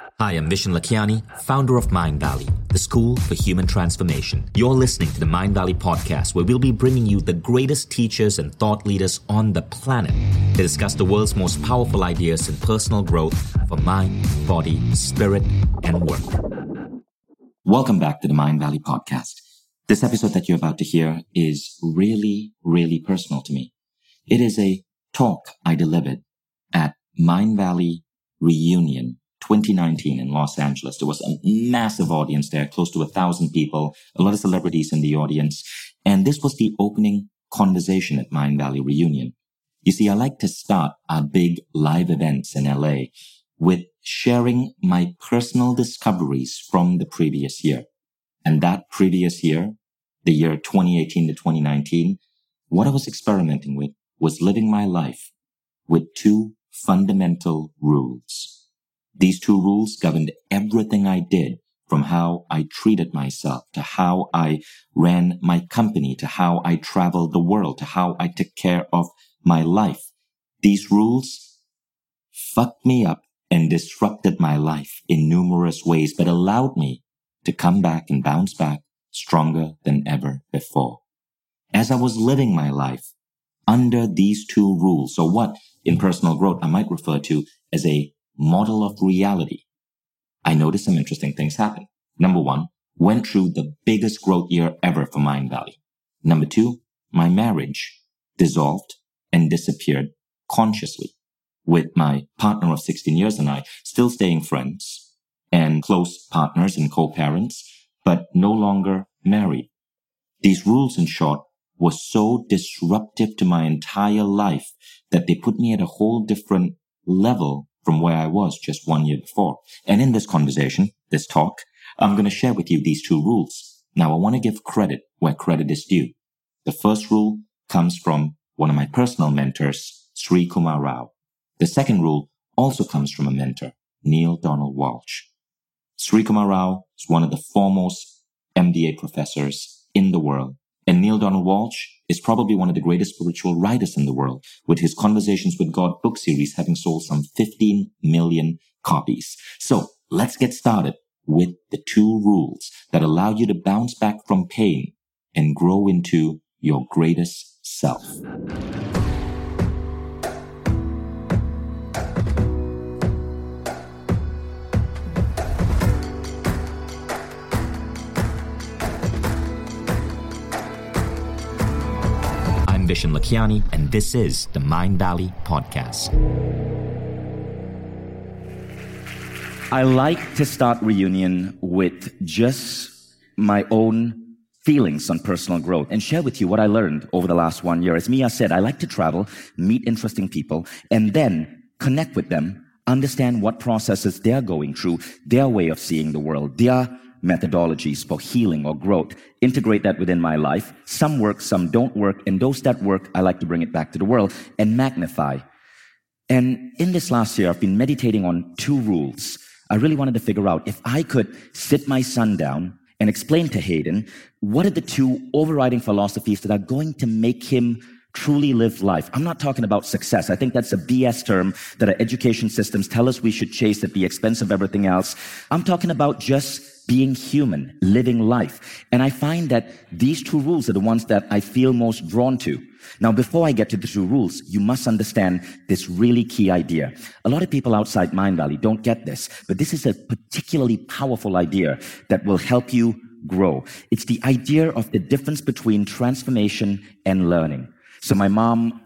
Hi, I'm Vishen Lakhiani, founder of Mindvalley, the school for human transformation. You're listening to the Mindvalley podcast, where we'll be bringing you the greatest teachers and thought leaders on the planet to discuss the world's most powerful ideas in personal growth for mind, body, spirit, and work. Welcome back to the Mindvalley podcast. This episode that you're about to hear is really, really personal to me. It is a talk I delivered at Mindvalley Reunion 2019 in Los Angeles. There was a massive audience there, close to a thousand people, a lot of celebrities in the audience. And this was the opening conversation at Mindvalley Reunion. You see, I like to start our big live events in LA with sharing my personal discoveries from the previous year. And that previous year, the year 2018 to 2019, what I was experimenting with was living my life with two fundamental rules. These two rules governed everything I did from how I treated myself to how I ran my company to how I traveled the world to how I took care of my life. These rules fucked me up and disrupted my life in numerous ways, but allowed me to come back and bounce back stronger than ever before. As I was living my life under these two rules, or what in personal growth I might refer to as a model of reality, I noticed some interesting things happen. Number one, went through the biggest growth year ever for Mindvalley. Number two, my marriage dissolved and disappeared consciously with my partner of 16 years and I still staying friends and close partners and co-parents, but no longer married. These rules, in short, were so disruptive to my entire life that they put me at a whole different level from where I was just one year before. And in this conversation, this talk, I'm going to share with you these two rules. Now, I want to give credit where credit is due. The first rule comes from one of my personal mentors, Srikumar Rao. The second rule also comes from a mentor, Neale Donald Walsch. Sri Kumar Rao is one of the foremost MBA professors in the world. And Neale Donald Walsch is probably one of the greatest spiritual writers in the world, with his Conversations with God book series having sold some 15 million copies. So let's get started with the two rules that allow you to bounce back from pain and grow into your greatest self. Vishen Lakhiani, and this is the Mindvalley Podcast. I like to start reunion with just my own feelings on personal growth and share with you what I learned over the last one year. As Mia said, I like to travel, meet interesting people, and then connect with them, understand what processes they're going through, their way of seeing the world, their methodologies for healing or growth, integrate that within my life. Some work, some don't work, and those that work, I like to bring it back to the world and magnify. And in this last year, I've been meditating on two rules. I really wanted to figure out if I could sit my son down and explain to Hayden what are the two overriding philosophies that are going to make him truly live life. I'm not talking about success. I think that's a BS term that our education systems tell us we should chase at the expense of everything else. I'm talking about just being human, living life. And I find that these two rules are the ones that I feel most drawn to. Now, before I get to the two rules, you must understand this really key idea. A lot of people outside Mindvalley don't get this, but this is a particularly powerful idea that will help you grow. It's the idea of the difference between transformation and learning. So my mom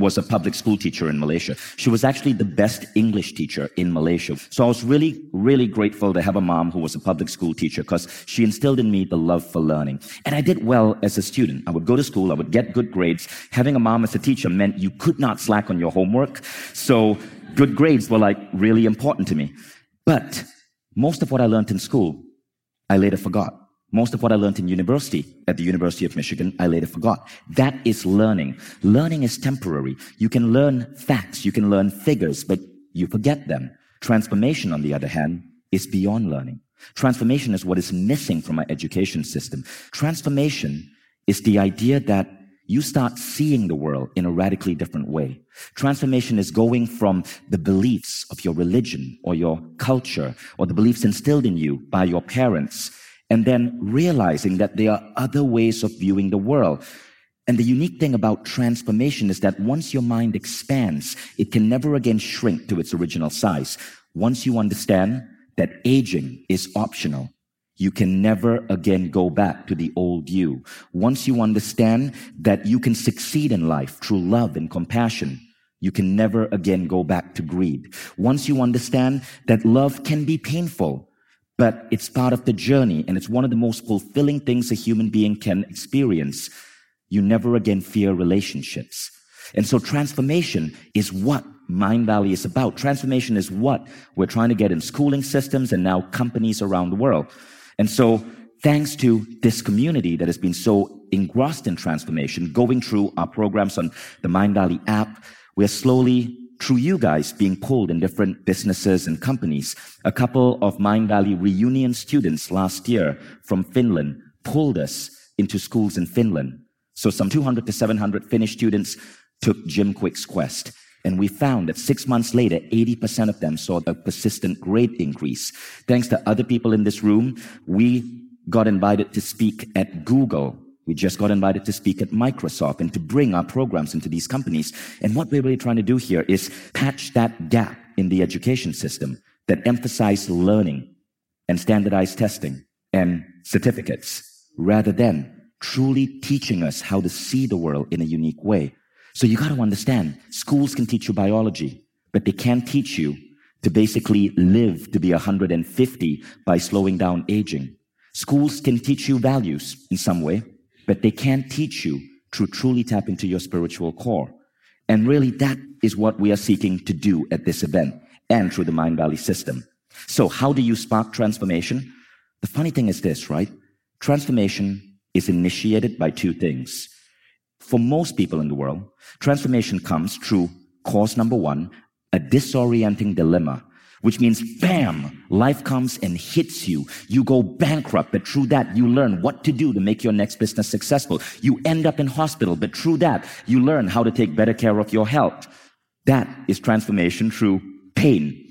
was a public school teacher in Malaysia. She was actually the best English teacher in Malaysia. So I was really, really grateful to have a mom who was a public school teacher because she instilled in me the love for learning. And I did well as a student. I would go to school, I would get good grades. Having a mom as a teacher meant you could not slack on your homework. So good grades were like really important to me. But most of what I learned in school, I later forgot. Most of what I learned in university, at the University of Michigan, I later forgot. That is learning. Learning is temporary. You can learn facts, you can learn figures, but you forget them. Transformation, on the other hand, is beyond learning. Transformation is what is missing from our education system. Transformation is the idea that you start seeing the world in a radically different way. Transformation is going from the beliefs of your religion or your culture or the beliefs instilled in you by your parents and then realizing that there are other ways of viewing the world. And the unique thing about transformation is that once your mind expands, it can never again shrink to its original size. Once you understand that aging is optional, you can never again go back to the old you. Once you understand that you can succeed in life through love and compassion, you can never again go back to greed. Once you understand that love can be painful, but it's part of the journey and it's one of the most fulfilling things a human being can experience, you never again fear relationships. And so transformation is what Mindvalley is about. Transformation is what we're trying to get in schooling systems and now companies around the world. And so, thanks to this community that has been so engrossed in transformation, going through our programs on the Mindvalley app, we're slowly, through you guys, being pulled in different businesses and companies. A couple of Mindvalley reunion students last year from Finland pulled us into schools in Finland. So some 200 to 700 Finnish students took Jim Kwik's quest. And we found that six months later, 80% of them saw a persistent grade increase. Thanks to other people in this room, we got invited to speak at Google. We just got invited to speak at Microsoft and to bring our programs into these companies. And what we're really trying to do here is patch that gap in the education system that emphasize learning and standardized testing and certificates rather than truly teaching us how to see the world in a unique way. So you got to understand, schools can teach you biology, but they can't teach you to basically live to be 150 by slowing down aging. Schools can teach you values in some way, but they can't teach you to truly tap into your spiritual core. And really that is what we are seeking to do at this event and through the Mindvalley system. So how do you spark transformation? The funny thing is this, right? Transformation is initiated by two things. For most people in the world, transformation comes through cause number one, a disorienting dilemma, which means bam, life comes and hits you. You go bankrupt, but through that, you learn what to do to make your next business successful. You end up in hospital, but through that, you learn how to take better care of your health. That is transformation through pain.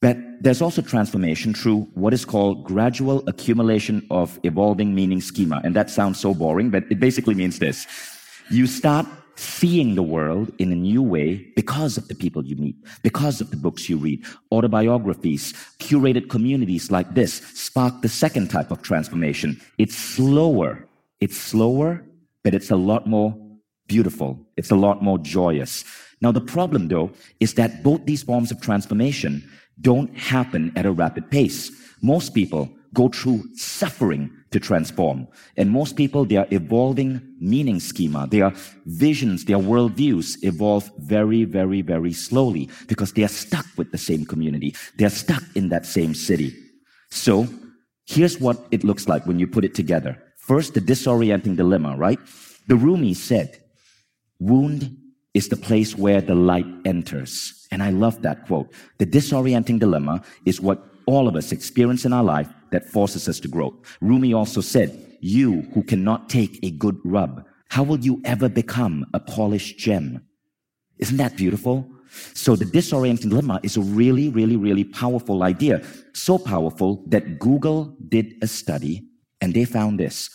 But there's also transformation through what is called gradual accumulation of evolving meaning schema. And that sounds so boring, but it basically means this. You start seeing the world in a new way because of the people you meet, because of the books you read, autobiographies, curated communities like this spark the second type of transformation. It's slower. It's slower, but it's a lot more beautiful. It's a lot more joyous. Now, the problem though is that both these forms of transformation don't happen at a rapid pace. Most people go through suffering to transform. And most people, their evolving meaning schema, their visions, their worldviews evolve very, very, very slowly because they are stuck with the same community. They're stuck in that same city. So here's what it looks like when you put it together. First, the disorienting dilemma, right? The Rumi said, wound is the place where the light enters. And I love that quote. The disorienting dilemma is what all of us experience in our life that forces us to grow. Rumi also said, you who cannot take a good rub, how will you ever become a polished gem? Isn't that beautiful? So the disorienting dilemma is a really, really, really powerful idea. So powerful that Google did a study and they found this.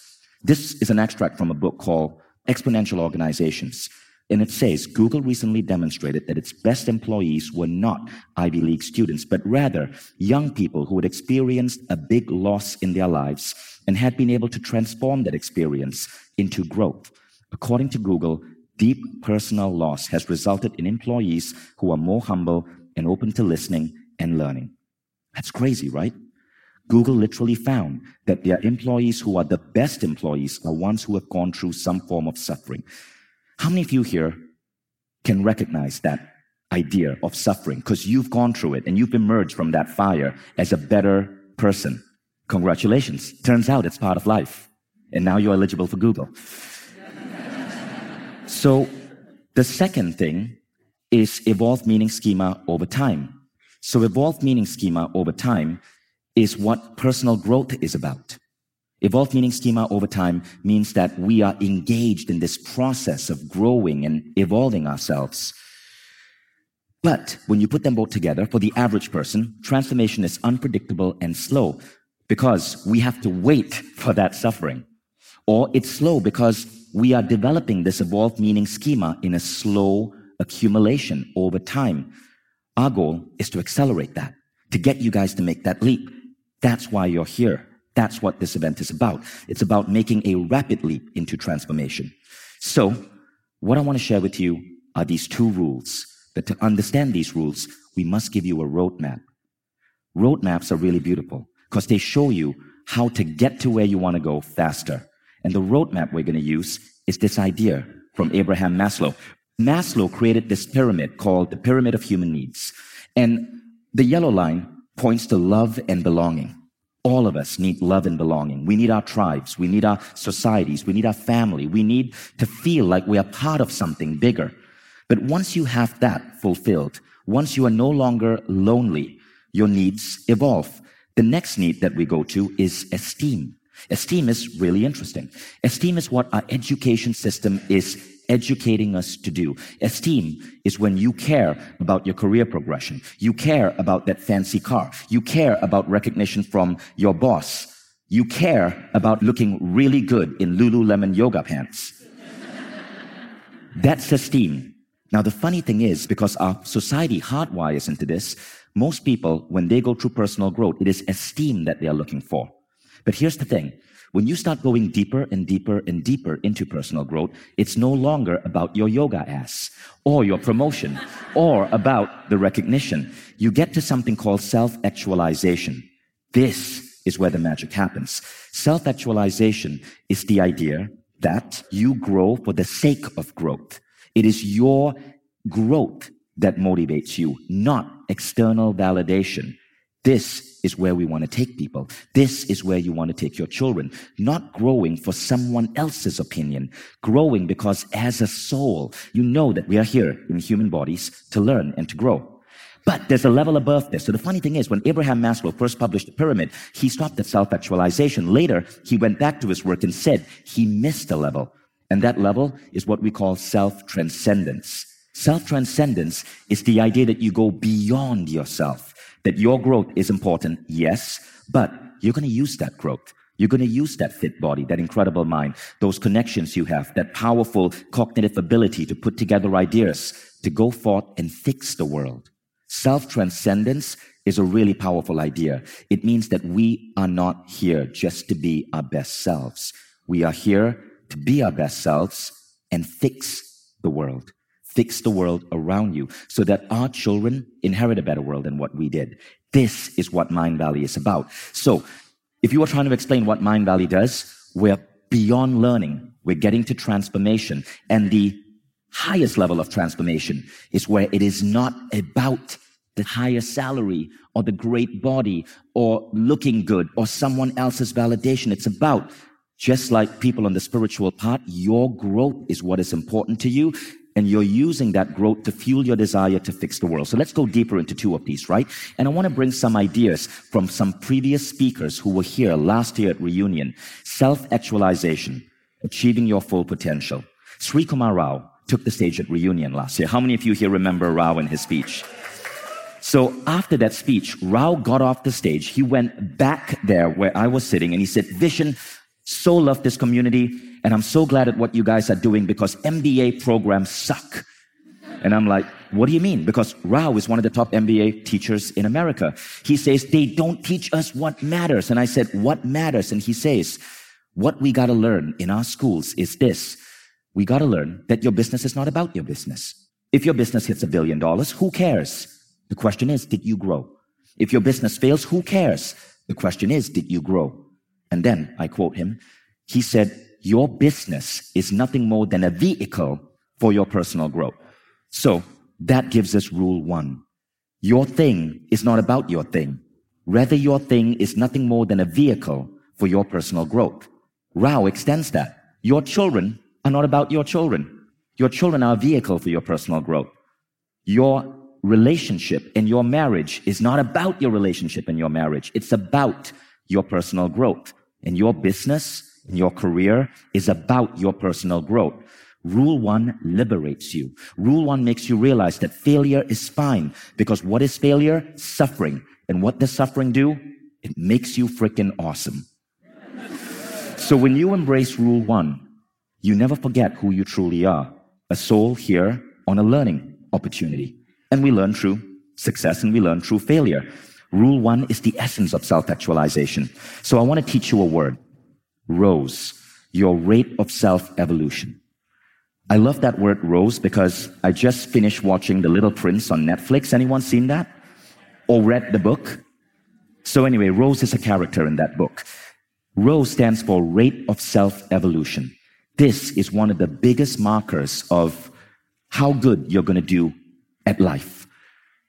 This is an extract from a book called Exponential Organizations. And it says Google recently demonstrated that its best employees were not Ivy League students, but rather young people who had experienced a big loss in their lives and had been able to transform that experience into growth. According to Google, deep personal loss has resulted in employees who are more humble and open to listening and learning. That's crazy, right? Google literally found that their employees who are the best employees are ones who have gone through some form of suffering. How many of you here can recognize that idea of suffering because you've gone through it and you've emerged from that fire as a better person? Congratulations. Turns out it's part of life. And now you're eligible for Google. so the second thing is evolved meaning schema over time. So evolved meaning schema over time is what personal growth is about. Evolved meaning schema over time means that we are engaged in this process of growing and evolving ourselves. But when you put them both together, for the average person, transformation is unpredictable and slow because we have to wait for that suffering. Or it's slow because we are developing this evolved meaning schema in a slow accumulation over time. Our goal is to accelerate that, to get you guys to make that leap. That's why you're here. That's what this event is about. It's about making a rapid leap into transformation. So, what I want to share with you are these two rules that to understand these rules, we must give you a roadmap. Roadmaps are really beautiful because they show you how to get to where you want to go faster. And the roadmap we're going to use is this idea from Abraham Maslow. Maslow created this pyramid called the Pyramid of Human Needs. And the yellow line points to love and belonging. All of us need love and belonging. We need our tribes. We need our societies. We need our family. We need to feel like we are part of something bigger. But once you have that fulfilled, once you are no longer lonely, your needs evolve. The next need that we go to is esteem. Esteem is really interesting. Esteem is what our education system is educating us to do. Esteem is when you care about your career progression. You care about that fancy car. You care about recognition from your boss. You care about looking really good in Lululemon yoga pants. That's esteem. Now, the funny thing is, because our society hardwires into this, most people, when they go through personal growth, it is esteem that they are looking for. But here's the thing. When you start going deeper and deeper and deeper into personal growth, it's no longer about your yoga ass or your promotion or about the recognition. You get to something called self-actualization. This is where the magic happens. Self-actualization is the idea that you grow for the sake of growth. It is your growth that motivates you, not external validation. This is where we want to take people. This is where you want to take your children. Not growing for someone else's opinion. Growing because as a soul, you know that we are here in human bodies to learn and to grow. But there's a level above this. So the funny thing is, when Abraham Maslow first published the pyramid, he stopped at self-actualization. Later, he went back to his work and said he missed a level. And that level is what we call self-transcendence. Self-transcendence is the idea that you go beyond yourself, that your growth is important, yes, but you're going to use that growth. You're going to use that fit body, that incredible mind, those connections you have, that powerful cognitive ability to put together ideas, to go forth and fix the world. Self-transcendence is a really powerful idea. It means that we are not here just to be our best selves. We are here to be our best selves and fix the world. Fix the world around you so that our children inherit a better world than what we did. This is what Mindvalley is about. So, if you are trying to explain what Mindvalley does, we're beyond learning. We're getting to transformation. And the highest level of transformation is where it is not about the higher salary or the great body or looking good or someone else's validation. It's about just like people on the spiritual path, your growth is what is important to you. And you're using that growth to fuel your desire to fix the world. So let's go deeper into two of these, right? And I want to bring some ideas from some previous speakers who were here last year at Reunion. Self-actualization, achieving your full potential. Srikumar Rao took the stage at Reunion last year. How many of you here remember Rao and his speech? So after that speech, Rao got off the stage. He went back there where I was sitting and he said, Vishen, so love this community, and I'm so glad at what you guys are doing because MBA programs suck. And I'm like, what do you mean? Because Rao is one of the top MBA teachers in America. He says, they don't teach us what matters. And I said, what matters? And he says, what we gotta learn in our schools is this. We gotta learn that your business is not about your business. If your business hits a billion dollars, who cares? The question is, did you grow? If your business fails, who cares? The question is, did you grow? And then I quote him. He said, your business is nothing more than a vehicle for your personal growth. So that gives us rule one. Your thing is not about your thing. Rather, your thing is nothing more than a vehicle for your personal growth. Rao extends that. Your children are not about your children. Your children are a vehicle for your personal growth. Your relationship and your marriage is not about your relationship and your marriage. It's about your personal growth. and your business and your career is about your personal growth. Rule one liberates you. Rule one makes you realize that failure is fine because what is failure? Suffering. And what does suffering do? It makes you freaking awesome. so when you embrace rule one, you never forget who you truly are. A soul here on a learning opportunity. And we learn through success and we learn through failure. Rule one is the essence of self-actualization. So I want to teach you a word. Rose. Your rate of self-evolution. I love that word rose because I just finished watching The Little Prince on Netflix. Anyone seen that? Or read the book? So anyway, Rose is a character in that book. Rose stands for rate of self-evolution. This is one of the biggest markers of how good you're going to do at life.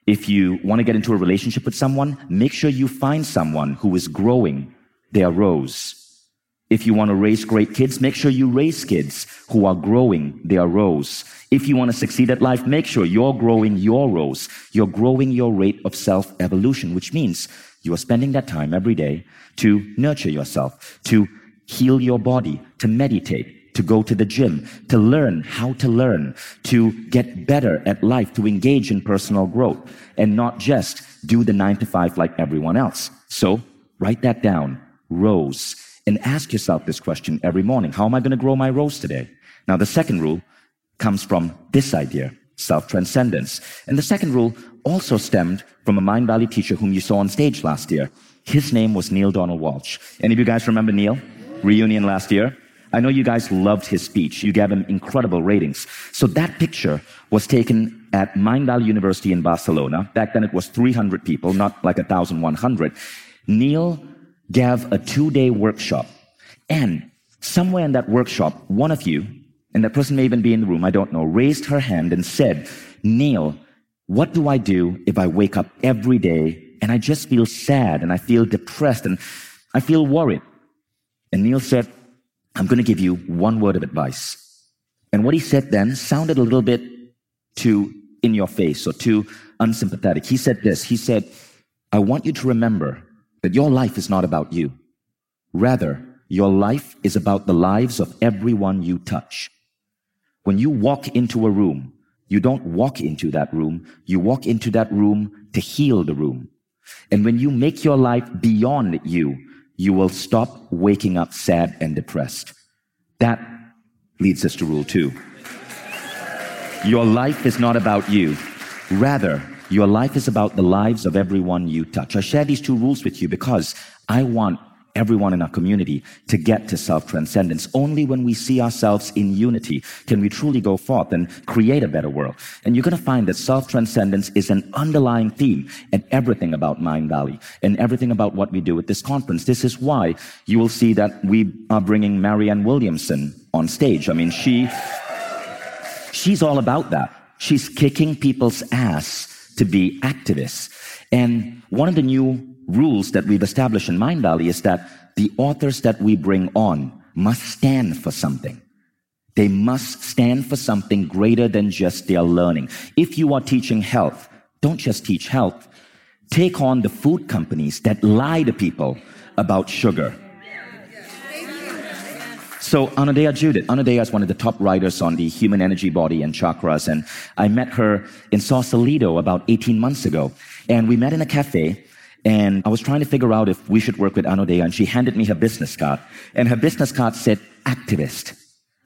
If you want to get into a relationship with someone, make sure you find someone who is growing their rose. If you want to raise great kids, make sure you raise kids who are growing their rose. If you want to succeed at life, make sure you're growing your rose. You're growing your rate of self evolution, which means you are spending that time every day to nurture yourself, to heal your body, to meditate, to go to the gym, to learn how to learn, to get better at life, to engage in personal growth, and not just do the nine to five like everyone else. So write that down. Rose and ask yourself this question every morning. How am I going to grow my rose today? Now, the second rule comes from this idea, self-transcendence. And the second rule also stemmed from a Mindvalley teacher whom you saw on stage last year. His name was Neale Donald Walsch. Any of you guys remember Neale? Reunion last year? I know you guys loved his speech. You gave him incredible ratings. So that picture was taken at Mindvalley University in Barcelona. Back then it was 300 people, not like 1,100. Neale gave a two day workshop. And somewhere in that workshop, one of you, and that person may even be in the room, I don't know, raised her hand and said, Neale, what do I do if I wake up every day and I just feel sad and I feel depressed and I feel worried? And Neale said, I'm going to give you one word of advice. And what he said then sounded a little bit too in your face or too unsympathetic. He said this. He said, I want you to remember that your life is not about you. Rather, your life is about the lives of everyone you touch. When you walk into a room, you don't walk into that room, you walk into that room to heal the room. And when you make your life beyond you, you will stop waking up sad and depressed. That leads us to rule two. Your life is not about you. Rather, your life is about the lives of everyone you touch. I share these two rules with you because I want everyone in our community to get to self-transcendence. Only when we see ourselves in unity can we truly go forth and create a better world. And you're going to find that self-transcendence is an underlying theme in everything about Mindvalley and everything about what we do at this conference. This is why you will see that we are bringing Marianne Williamson on stage. I mean, she, she's all about that. She's kicking people's ass to be activists. And one of the new rules that we've established in Mindvalley is that the authors that we bring on must stand for something. They must stand for something greater than just their learning. If you are teaching health, don't just teach health. Take on the food companies that lie to people about sugar so Anodea Judith, Anodea is one of the top writers on the human energy body and chakras. And I met her in Sausalito about 18 months ago. And we met in a cafe. And I was trying to figure out if we should work with Anodea. And she handed me her business card. And her business card said activist.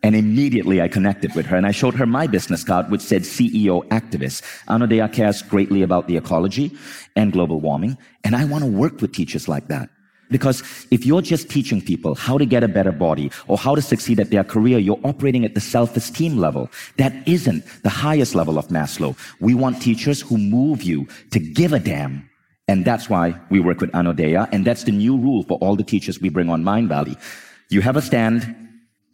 And immediately I connected with her and I showed her my business card, which said CEO activist. Anodea cares greatly about the ecology and global warming. And I want to work with teachers like that. Because if you're just teaching people how to get a better body or how to succeed at their career, you're operating at the self-esteem level. That isn't the highest level of Maslow. We want teachers who move you to give a damn. And that's why we work with Anodea. And that's the new rule for all the teachers we bring on Mindvalley. You have a stand.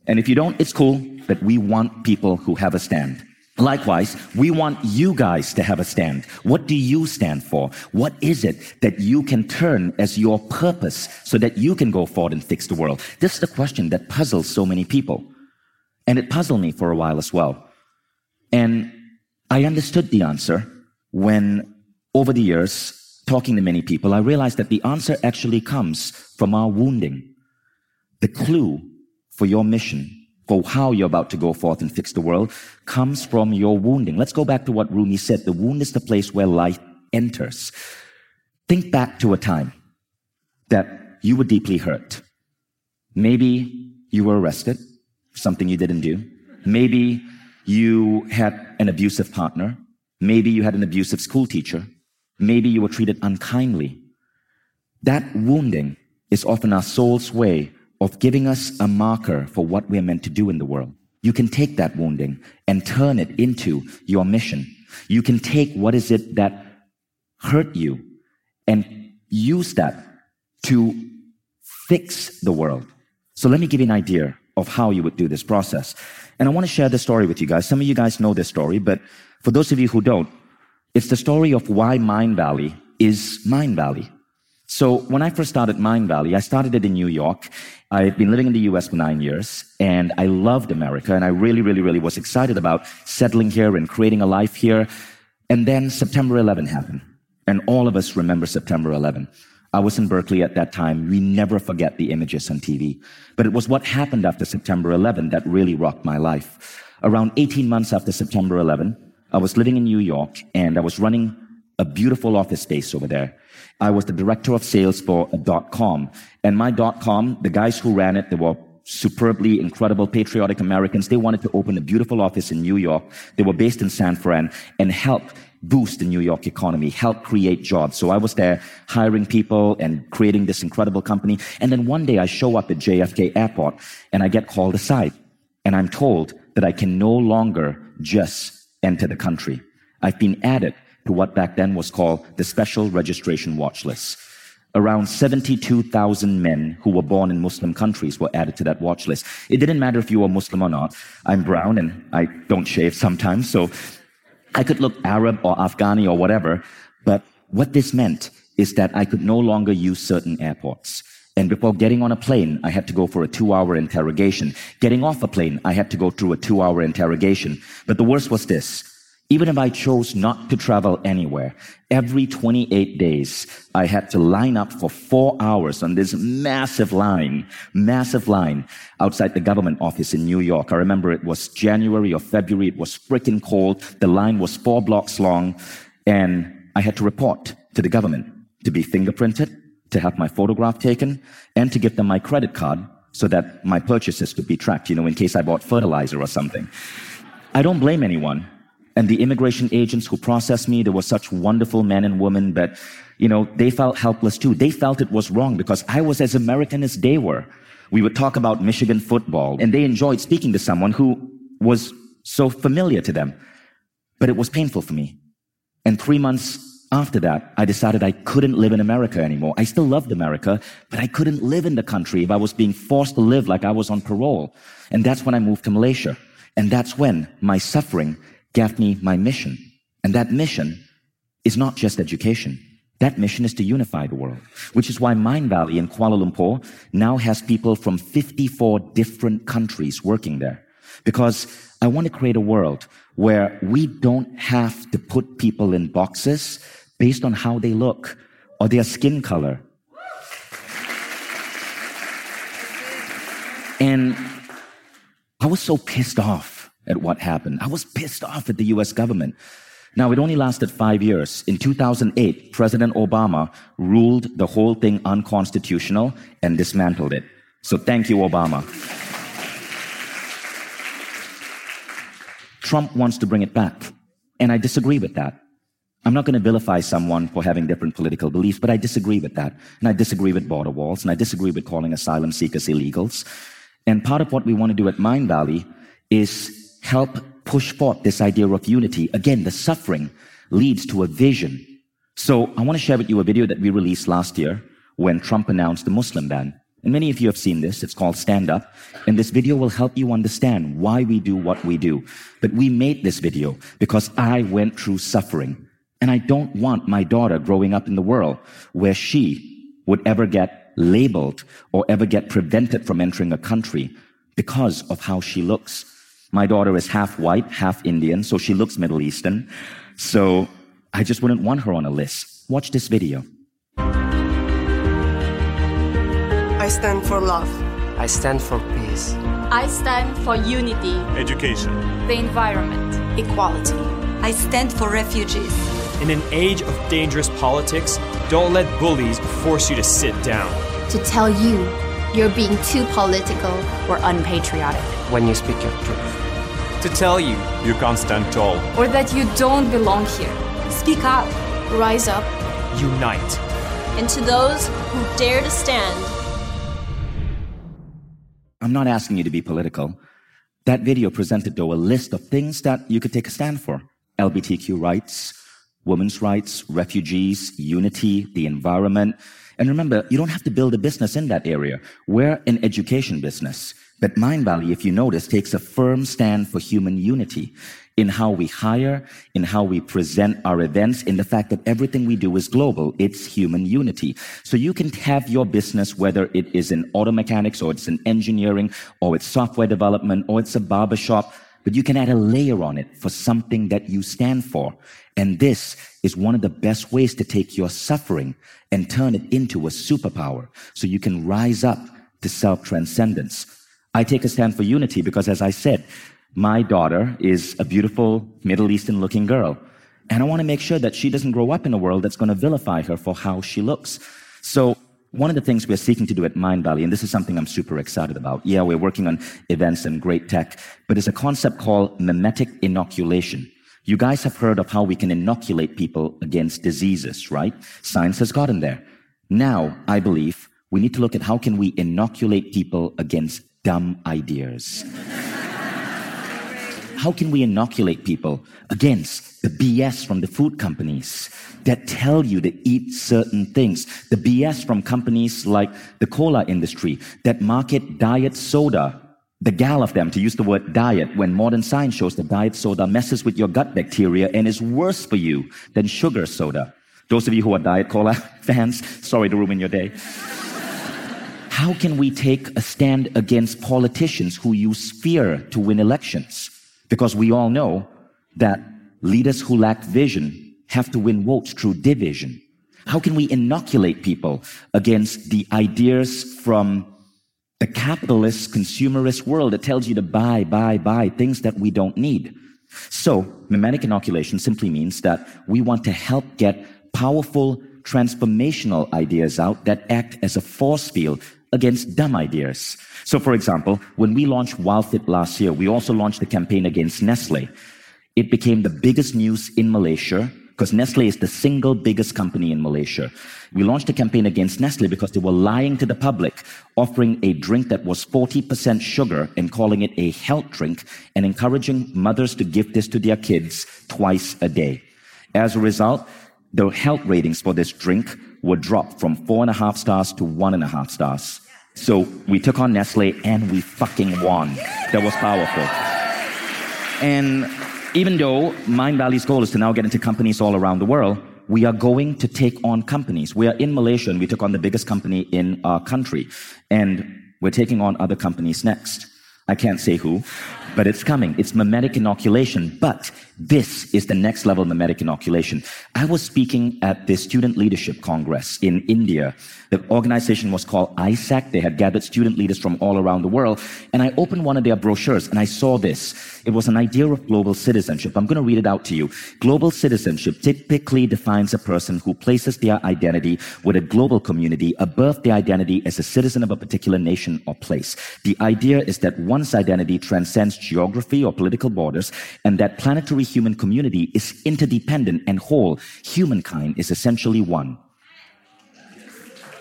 And if you don't, it's cool. But we want people who have a stand. Likewise, we want you guys to have a stand. What do you stand for? What is it that you can turn as your purpose so that you can go forward and fix the world? This is the question that puzzles so many people. And it puzzled me for a while as well. And I understood the answer when over the years, talking to many people, I realized that the answer actually comes from our wounding. the clue for your mission, for how you're about to go forth and fix the world, comes from your wounding. Let's go back to what Rumi said. The wound is the place where light enters. Think back to a time that you were deeply hurt. Maybe you were arrested, something you didn't do. Maybe you had an abusive partner. Maybe you had an abusive school teacher. Maybe you were treated unkindly. That wounding is often our soul's way of giving us a marker for what we're meant to do in the world. You can take that wounding and turn it into your mission. You can take what is it that hurt you and use that to fix the world. So let me give you an idea of how you would do this process. And I want to share this story with you guys. Some of you guys know this story, but for those of you who don't, it's the story of why Mindvalley is Mindvalley. So when I first started Mindvalley, I started it in New York. I've been living in the US for nine years and I loved America and I really, really, really was excited about settling here and creating a life here. And then September 11 happened. And all of us remember September 11. I was in Berkeley at that time. We never forget the images on TV. But it was what happened after September 11 that really rocked my life. Around 18 months after September 11, I was living in New York and I was running a beautiful office space over there. I was the director of sales for a dot com. And my dot com, the guys who ran it, they were superbly incredible patriotic Americans. They wanted to open a beautiful office in New York. They were based in San Fran and help boost the New York economy, help create jobs. So I was there hiring people and creating this incredible company. And then one day I show up at JFK airport and I get called aside and I'm told that I can no longer just enter the country. I've been added to what back then was called the Special Registration Watch List. Around 72,000 men who were born in Muslim countries were added to that watch list. It didn't matter if you were Muslim or not. I'm brown and I don't shave sometimes, so I could look Arab or Afghani or whatever, but what this meant is that I could no longer use certain airports. And before getting on a plane, I had to go for a two hour interrogation. Getting off a plane, I had to go through a two hour interrogation. But the worst was this. Even if I chose not to travel anywhere, every 28 days, I had to line up for four hours on this massive line, massive line outside the government office in New York. I remember it was January or February. It was freaking cold. The line was four blocks long and I had to report to the government to be fingerprinted, to have my photograph taken and to give them my credit card so that my purchases could be tracked, you know, in case I bought fertilizer or something. I don't blame anyone and the immigration agents who processed me, they were such wonderful men and women, but, you know, they felt helpless too. They felt it was wrong because I was as American as they were. We would talk about Michigan football and they enjoyed speaking to someone who was so familiar to them. But it was painful for me. And three months after that, I decided I couldn't live in America anymore. I still loved America, but I couldn't live in the country if I was being forced to live like I was on parole. And that's when I moved to Malaysia. And that's when my suffering gave me my mission. And that mission is not just education. That mission is to unify the world, which is why Mindvalley in Kuala Lumpur now has people from 54 different countries working there. Because I want to create a world where we don't have to put people in boxes based on how they look or their skin color. And I was so pissed off at what happened. I was pissed off at the US government. Now, it only lasted five years. In 2008, President Obama ruled the whole thing unconstitutional and dismantled it. So thank you, Obama. Trump wants to bring it back. And I disagree with that. I'm not going to vilify someone for having different political beliefs, but I disagree with that. And I disagree with border walls, and I disagree with calling asylum seekers illegals. And part of what we want to do at Mindvalley is help push forth this idea of unity. Again, the suffering leads to a vision. So I want to share with you a video that we released last year when Trump announced the Muslim ban. And many of you have seen this. It's called Stand Up. And this video will help you understand why we do what we do. But we made this video because I went through suffering. And I don't want my daughter growing up in the world where she would ever get labeled or ever get prevented from entering a country because of how she looks. My daughter is half white, half Indian, so she looks Middle Eastern. So I just wouldn't want her on a list. Watch this video. I stand for love. I stand for peace. I stand for unity, education, the environment, equality. I stand for refugees. In an age of dangerous politics, don't let bullies force you to sit down. To tell you you're being too political or unpatriotic. When you speak your truth. To tell you you can't stand tall. Or that you don't belong here. Speak up. Rise up. Unite. And to those who dare to stand, I'm not asking you to be political. That video presented, though, a list of things that you could take a stand for. LBTQ rights, women's rights, refugees, unity, the environment. And remember, you don't have to build a business in that area. We're an education business. But Mindvalley, if you notice, takes a firm stand for human unity in how we hire, in how we present our events, in the fact that everything we do is global. It's human unity. So you can have your business, whether it is in auto mechanics or it's in engineering or it's software development or it's a barbershop, but you can add a layer on it for something that you stand for. And this is one of the best ways to take your suffering and turn it into a superpower so you can rise up to self transcendence. I take a stand for unity because, as I said, my daughter is a beautiful Middle Eastern looking girl. And I want to make sure that she doesn't grow up in a world that's going to vilify her for how she looks. So one of the things we're seeking to do at Mindvalley, and this is something I'm super excited about. Yeah, we're working on events and great tech, but it's a concept called mimetic inoculation. You guys have heard of how we can inoculate people against diseases, right? Science has gotten there. Now, I believe we need to look at how can we inoculate people against dumb ideas. How can we inoculate people against the BS from the food companies that tell you to eat certain things? The BS from companies like the cola industry that market diet soda. The gall of them to use the word diet when modern science shows that diet soda messes with your gut bacteria and is worse for you than sugar soda. Those of you who are diet cola fans, sorry to ruin your day. How can we take a stand against politicians who use fear to win elections? Because we all know that leaders who lack vision have to win votes through division. How can we inoculate people against the ideas from the capitalist, consumerist world that tells you to buy, buy, buy things that we don't need? So, mimetic inoculation simply means that we want to help get powerful, transformational ideas out that act as a force field against dumb ideas. So, for example, when we launched WildFit last year, we also launched a campaign against Nestle. It became the biggest news in Malaysia because Nestle is the single biggest company in Malaysia. We launched a campaign against Nestle because they were lying to the public, offering a drink that was 40% sugar and calling it a health drink and encouraging mothers to give this to their kids twice a day. As a result, the health ratings for this drink were dropped from four and a half stars to one and a half stars. So we took on Nestle and we fucking won. That was powerful. And even though Mindvalley's goal is to now get into companies all around the world, we are going to take on companies. We are in Malaysia and we took on the biggest company in our country. And we're taking on other companies next. I can't say who, but it's coming. It's mimetic inoculation. But this is the next level of mimetic inoculation. I was speaking at the Student Leadership Congress in India. The organization was called AIESEC. They had gathered student leaders from all around the world. And I opened one of their brochures and I saw this. It was an idea of global citizenship. I'm going to read it out to you. Global citizenship typically defines a person who places their identity with a global community above their identity as a citizen of a particular nation or place. The idea is that one's identity transcends geography or political borders and that planetary human community is interdependent and whole. Humankind is essentially one.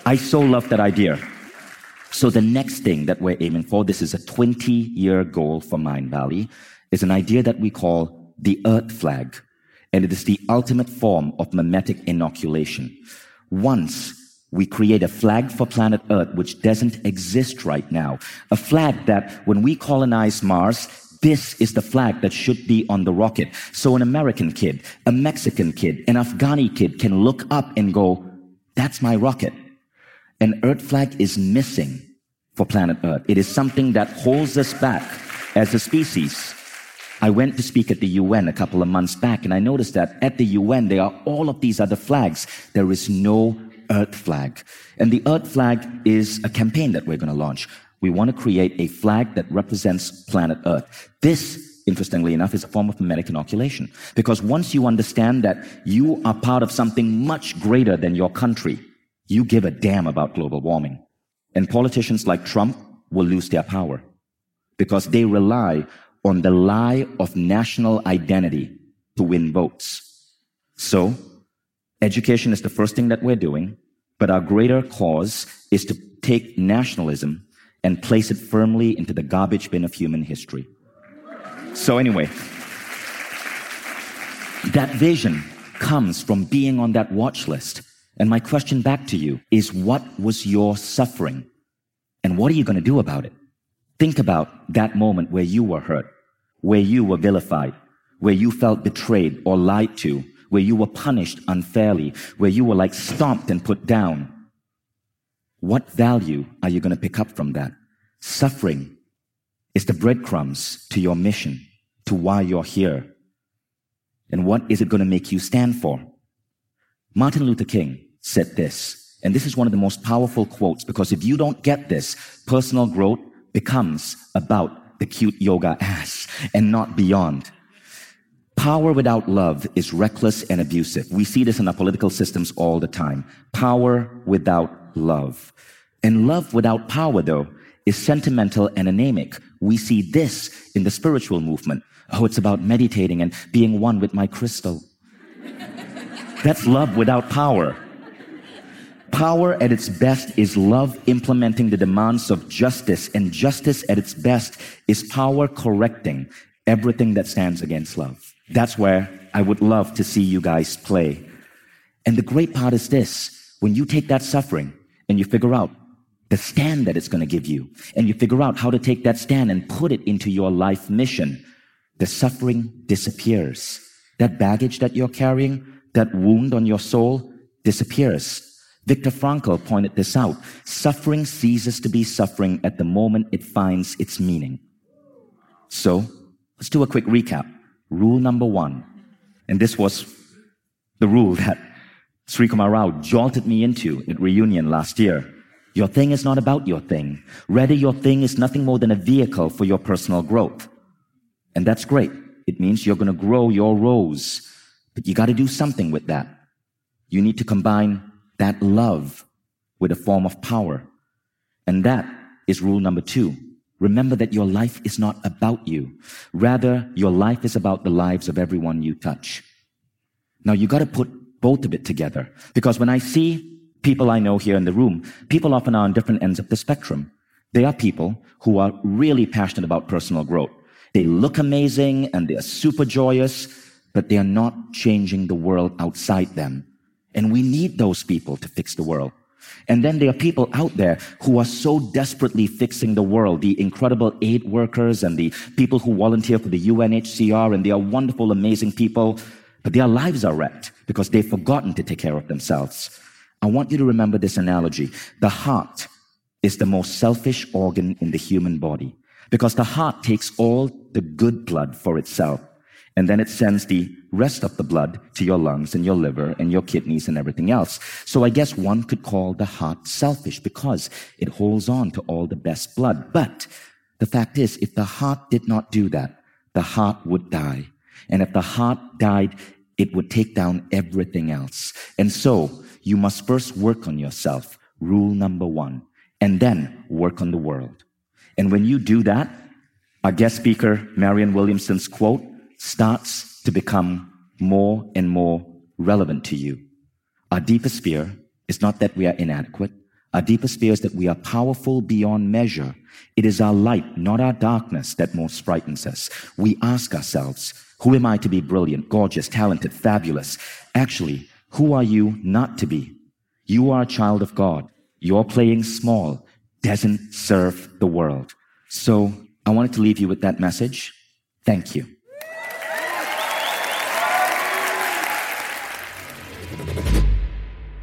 I so love that idea. So the next thing that we're aiming for, this is a 20 year goal for Mindvalley, is an idea that we call the Earth flag. And it is the ultimate form of mimetic inoculation. Once we create a flag for planet Earth, which doesn't exist right now. A flag that when we colonize Mars, this is the flag that should be on the rocket. So an American kid, a Mexican kid, an Afghani kid can look up and go, that's my rocket. An Earth flag is missing for planet Earth. It is something that holds us back as a species. I went to speak at the UN a couple of months back and I noticed that at the UN there are all of these other flags. There is no Earth flag. And the Earth flag is a campaign that we're going to launch. We want to create a flag that represents planet Earth. This, interestingly enough, is a form of mimetic inoculation. Because once you understand that you are part of something much greater than your country, you give a damn about global warming. And politicians like Trump will lose their power because they rely on the lie of national identity to win votes. So, education is the first thing that we're doing, but our greater cause is to take nationalism and place it firmly into the garbage bin of human history. So, anyway, that vision comes from being on that watch list. And my question back to you is what was your suffering? And what are you going to do about it? Think about that moment where you were hurt, where you were vilified, where you felt betrayed or lied to, where you were punished unfairly, where you were like stomped and put down. What value are you going to pick up from that? Suffering is the breadcrumbs to your mission, to why you're here. And what is it going to make you stand for? Martin Luther King said this, and this is one of the most powerful quotes because if you don't get this, personal growth becomes about the cute yoga ass and not beyond. Power without love is reckless and abusive. We see this in our political systems all the time. Power without love. And love without power, though, is sentimental and anemic. We see this in the spiritual movement. Oh, it's about meditating and being one with my crystal. That's love without power. Power at its best is love implementing the demands of justice, and justice at its best is power correcting everything that stands against love. That's where I would love to see you guys play. And the great part is this when you take that suffering and you figure out the stand that it's going to give you, and you figure out how to take that stand and put it into your life mission, the suffering disappears. That baggage that you're carrying, that wound on your soul disappears. Viktor Frankl pointed this out. Suffering ceases to be suffering at the moment it finds its meaning. So, let's do a quick recap. Rule number one. And this was the rule that Srikumar Rao jolted me into at reunion last year. Your thing is not about your thing. Rather, your thing is nothing more than a vehicle for your personal growth. And that's great. It means you're going to grow your rose, but you got to do something with that. You need to combine that love with a form of power. And that is rule number two. Remember that your life is not about you. Rather, your life is about the lives of everyone you touch. Now you got to put both of it together because when I see people I know here in the room, people often are on different ends of the spectrum. They are people who are really passionate about personal growth. They look amazing and they are super joyous, but they are not changing the world outside them. And we need those people to fix the world. And then there are people out there who are so desperately fixing the world, the incredible aid workers and the people who volunteer for the UNHCR, and they are wonderful, amazing people, but their lives are wrecked because they've forgotten to take care of themselves. I want you to remember this analogy. The heart is the most selfish organ in the human body because the heart takes all the good blood for itself and then it sends the rest of the blood to your lungs and your liver and your kidneys and everything else. So I guess one could call the heart selfish because it holds on to all the best blood. But the fact is, if the heart did not do that, the heart would die. And if the heart died, it would take down everything else. And so you must first work on yourself. Rule number one. And then work on the world. And when you do that, our guest speaker, Marianne Williamson's quote, starts to become more and more relevant to you. Our deepest fear is not that we are inadequate. Our deepest fear is that we are powerful beyond measure. It is our light, not our darkness, that most frightens us. We ask ourselves, who am I to be brilliant, gorgeous, talented, fabulous? Actually, who are you not to be? You are a child of God. Your playing small doesn't serve the world. So I wanted to leave you with that message. Thank you.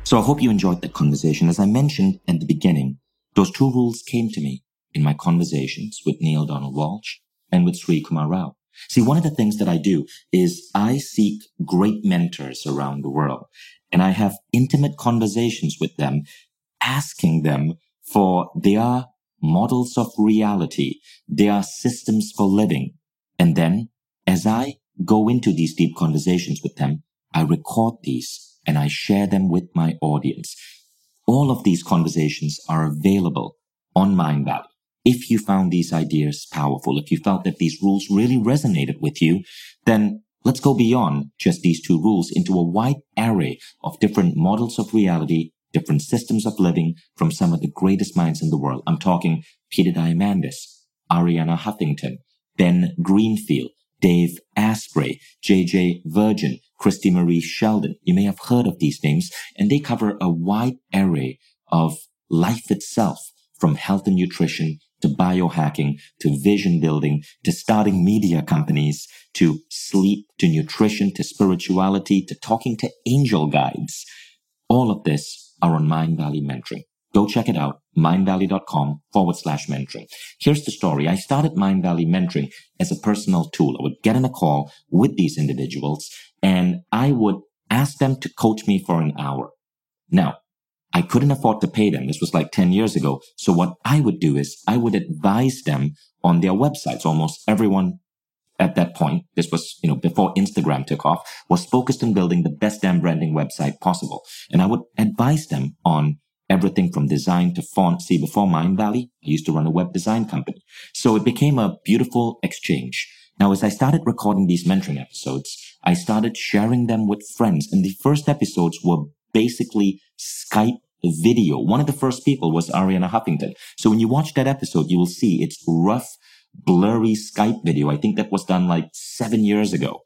So I hope you enjoyed that conversation. As I mentioned at the beginning, those two rules came to me in my conversations with Neale Donald Walsch and with Srikumar Rao. See, one of the things that I do is I seek great mentors around the world and I have intimate conversations with them, asking them for their models of reality. They are systems for living. And then as I go into these deep conversations with them, I record these and I share them with my audience. All of these conversations are available on Mindvalley. If you found these ideas powerful, if you felt that these rules really resonated with you, then let's go beyond just these two rules into a wide array of different models of reality, different systems of living from some of the greatest minds in the world. I'm talking Peter Diamandis, Arianna Huffington, Ben Greenfield, Dave Asprey, JJ Virgin, Christie Marie Sheldon. You may have heard of these names, and they cover a wide array of life itself, from health and nutrition to biohacking to vision building to starting media companies to sleep to nutrition to spirituality to talking to angel guides. All of this are on Mindvalley Mentoring. Go check it out, mindvalley.com forward slash mentoring. Here's the story. I started Mindvalley Mentoring as a personal tool. I would get in a call with these individuals and I would ask them to coach me for an hour. Now, I couldn't afford to pay them. This was like 10 years ago. So what I would do is I would advise them on their websites. Almost everyone at that point, this was, you know, before Instagram took off, was focused on building the best damn branding website possible. And I would advise them on everything from design to font. See, before Mindvalley, I used to run a web design company. So it became a beautiful exchange. Now, as I started recording these mentoring episodes, I started sharing them with friends. And the first episodes were basically Skype video. One of the first people was Arianna Huffington. So when you watch that episode, you will see it's rough, blurry Skype video. I think that was done like seven years ago.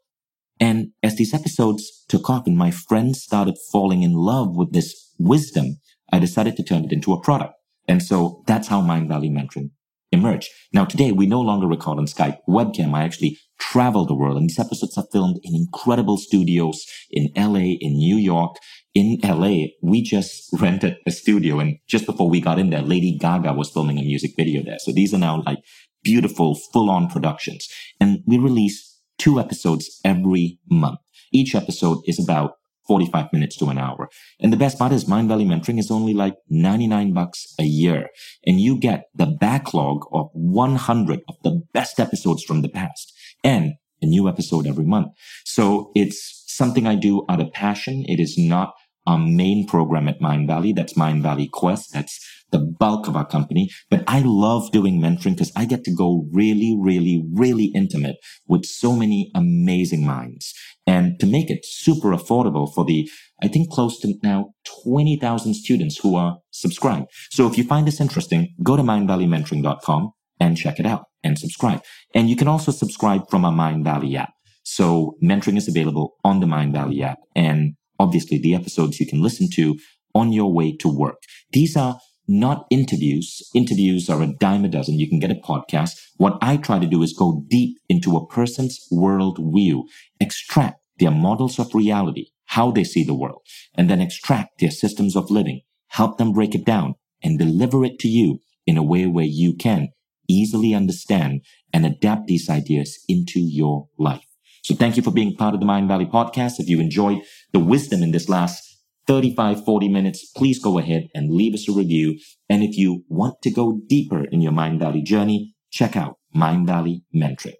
And as these episodes took off and my friends started falling in love with this wisdom, I decided to turn it into a product. And so that's how Mindvalley Mentoring emerged. Now today we no longer record on Skype webcam. I actually travel the world and these episodes are filmed in incredible studios in LA, in New York. In LA, we just rented a studio and just before we got in there, Lady Gaga was filming a music video there. So these are now like beautiful full on productions and we release two episodes every month. Each episode is about 45 minutes to an hour. And the best part is Mind Mindvalley Mentoring is only like 99 bucks a year. And you get the backlog of 100 of the best episodes from the past and a new episode every month. So it's something I do out of passion. It is not our main program at Mindvalley. That's Mindvalley Quest. That's the bulk of our company. But I love doing mentoring because I get to go really, really, really intimate with so many amazing minds. And to make it super affordable for the, I think close to now 20,000 students who are subscribed. So if you find this interesting, go to mindvalleymentoring.com and check it out and subscribe. And you can also subscribe from our Mindvalley app. So mentoring is available on the Mindvalley app. And obviously the episodes you can listen to on your way to work. These are not interviews. Interviews are a dime a dozen. You can get a podcast. What I try to do is go deep into a person's world view, extract their models of reality, how they see the world, and then extract their systems of living, help them break it down and deliver it to you in a way where you can easily understand and adapt these ideas into your life. So thank you for being part of the Mindvalley podcast. If you enjoyed the wisdom in this last 35, 40 minutes, please go ahead and leave us a review. And if you want to go deeper in your Mindvalley journey, check out Mindvalley Mentoring.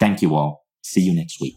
Thank you all. See you next week.